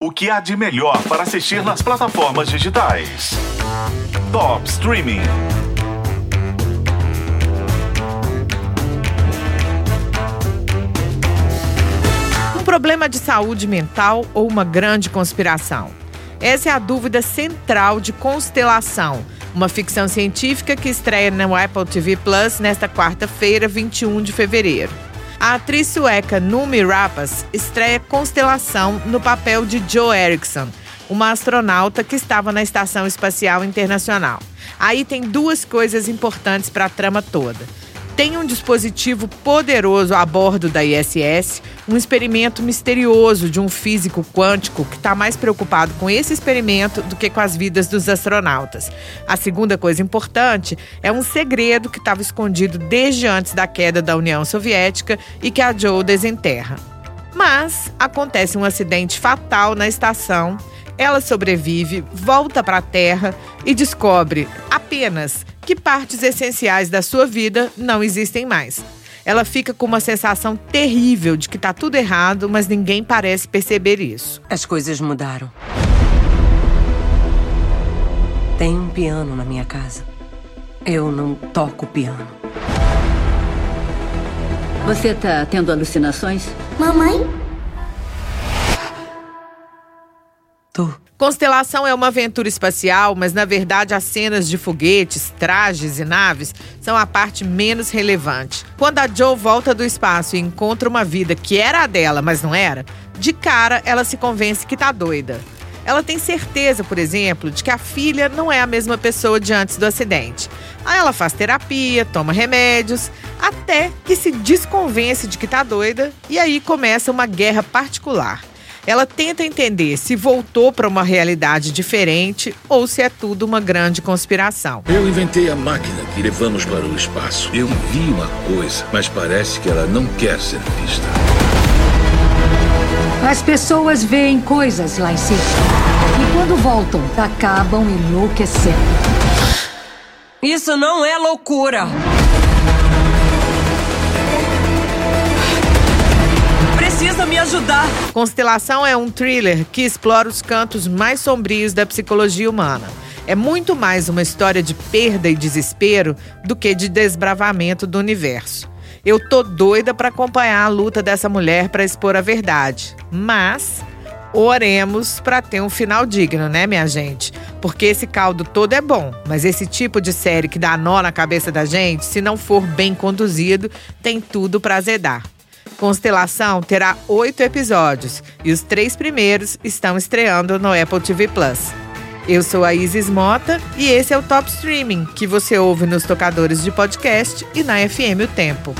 O que há de melhor para assistir nas plataformas digitais? Top Streaming. Um problema de saúde mental ou uma grande conspiração? Essa é a dúvida central de Constelação, uma ficção científica que estreia no Apple TV Plus nesta quarta-feira, 21 de fevereiro. A atriz sueca Numi Rapace estreia Constelação no papel de Joe Erickson, uma astronauta que estava na Estação Espacial Internacional. Aí tem duas coisas importantes para a trama toda tem um dispositivo poderoso a bordo da ISS, um experimento misterioso de um físico quântico que está mais preocupado com esse experimento do que com as vidas dos astronautas. A segunda coisa importante é um segredo que estava escondido desde antes da queda da União Soviética e que a Joe desenterra. Mas acontece um acidente fatal na estação. Ela sobrevive, volta para a Terra e descobre apenas que partes essenciais da sua vida não existem mais. Ela fica com uma sensação terrível de que está tudo errado, mas ninguém parece perceber isso. As coisas mudaram. Tem um piano na minha casa. Eu não toco piano. Você tá tendo alucinações? Mamãe? Tô. Constelação é uma aventura espacial, mas na verdade as cenas de foguetes, trajes e naves são a parte menos relevante. Quando a Joe volta do espaço e encontra uma vida que era a dela, mas não era, de cara ela se convence que tá doida. Ela tem certeza, por exemplo, de que a filha não é a mesma pessoa de antes do acidente. Aí ela faz terapia, toma remédios, até que se desconvence de que tá doida e aí começa uma guerra particular. Ela tenta entender se voltou para uma realidade diferente ou se é tudo uma grande conspiração. Eu inventei a máquina que levamos para o espaço. Eu vi uma coisa, mas parece que ela não quer ser vista. As pessoas veem coisas lá em cima. E quando voltam, acabam enlouquecendo. Isso não é loucura! Precisa me ajudar! Constelação é um thriller que explora os cantos mais sombrios da psicologia humana. É muito mais uma história de perda e desespero do que de desbravamento do universo. Eu tô doida para acompanhar a luta dessa mulher para expor a verdade, mas oremos para ter um final digno, né, minha gente? Porque esse caldo todo é bom, mas esse tipo de série que dá nó na cabeça da gente, se não for bem conduzido, tem tudo para azedar. Constelação terá oito episódios e os três primeiros estão estreando no Apple TV Plus. Eu sou a Isis Mota e esse é o Top Streaming, que você ouve nos tocadores de podcast e na FM O Tempo.